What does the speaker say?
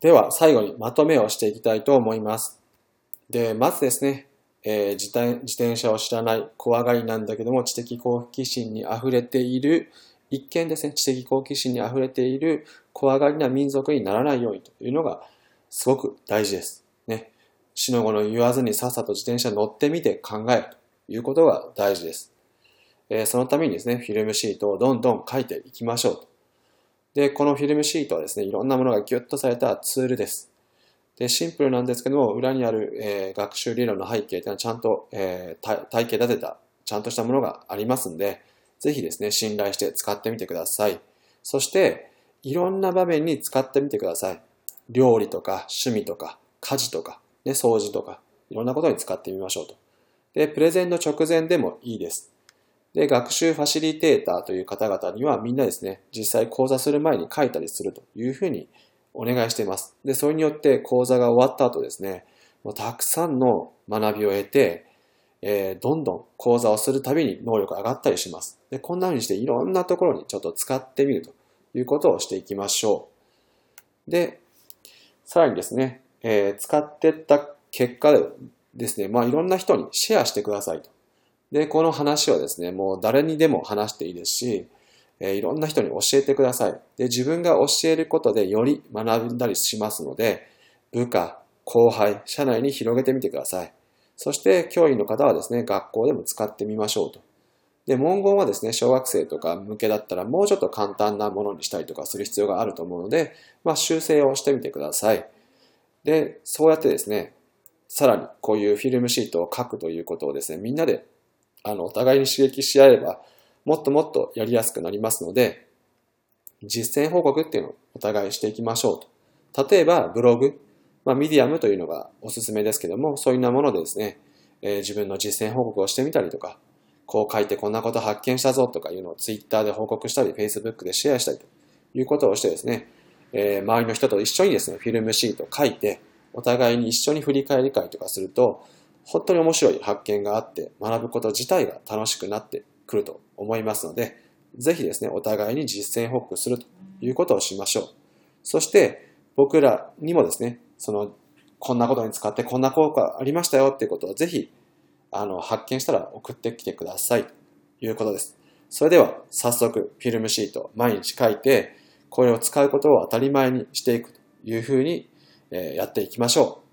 では、最後にまとめをしていきたいと思います。で、まずですね、えー、自転車を知らない怖がりなんだけども知的好奇心に溢れている一見ですね、知的好奇心に溢れている怖がりな民族にならないようにというのがすごく大事です。ね。死の後の言わずにさっさと自転車乗ってみて考えるということが大事です。えー、そのためにですね、フィルムシートをどんどん書いていきましょうと。で、このフィルムシートはですね、いろんなものがギュッとされたツールです。で、シンプルなんですけども、裏にある、えー、学習理論の背景というのはちゃんと、えー、体系立てた、ちゃんとしたものがありますんで、ぜひですね、信頼して使ってみてください。そして、いろんな場面に使ってみてください。料理とか趣味とか家事とか、ね、掃除とか、いろんなことに使ってみましょうと。で、プレゼンの直前でもいいです。で、学習ファシリテーターという方々にはみんなですね、実際講座する前に書いたりするというふうにお願いしています。で、それによって講座が終わった後ですね、もうたくさんの学びを得て、えー、どんどん講座をするたびに能力が上がったりします。で、こんな風にしていろんなところにちょっと使ってみるということをしていきましょう。で、さらにですね、えー、使ってった結果ですね、まあいろんな人にシェアしてくださいと。で、この話をですね、もう誰にでも話していいですし、えー、いろんな人に教えてください。で、自分が教えることでより学んだりしますので、部下、後輩、社内に広げてみてください。そして教員の方はですね、学校でも使ってみましょうと。で、文言はですね、小学生とか向けだったらもうちょっと簡単なものにしたりとかする必要があると思うので、まあ、修正をしてみてください。で、そうやってですね、さらにこういうフィルムシートを書くということをですね、みんなで、あの、お互いに刺激し合えば、もっともっとやりやすくなりますので、実践報告っていうのをお互いしていきましょうと。例えば、ブログ、まあ、ミディアムというのがおすすめですけども、そういうなものでですね、えー、自分の実践報告をしてみたりとか、こう書いてこんなこと発見したぞとかいうのをツイッターで報告したり、Facebook でシェアしたりということをしてですね、えー、周りの人と一緒にですね、フィルムシートを書いて、お互いに一緒に振り返り会とかすると、本当に面白い発見があって、学ぶこと自体が楽しくなってくると思いますので、ぜひですね、お互いに実践報告するということをしましょう。そして、僕らにもですね、その、こんなことに使ってこんな効果ありましたよっていうことをぜひ、あの、発見したら送ってきてくださいということです。それでは、早速、フィルムシート毎日書いて、これを使うことを当たり前にしていくというふうに、えやっていきましょう。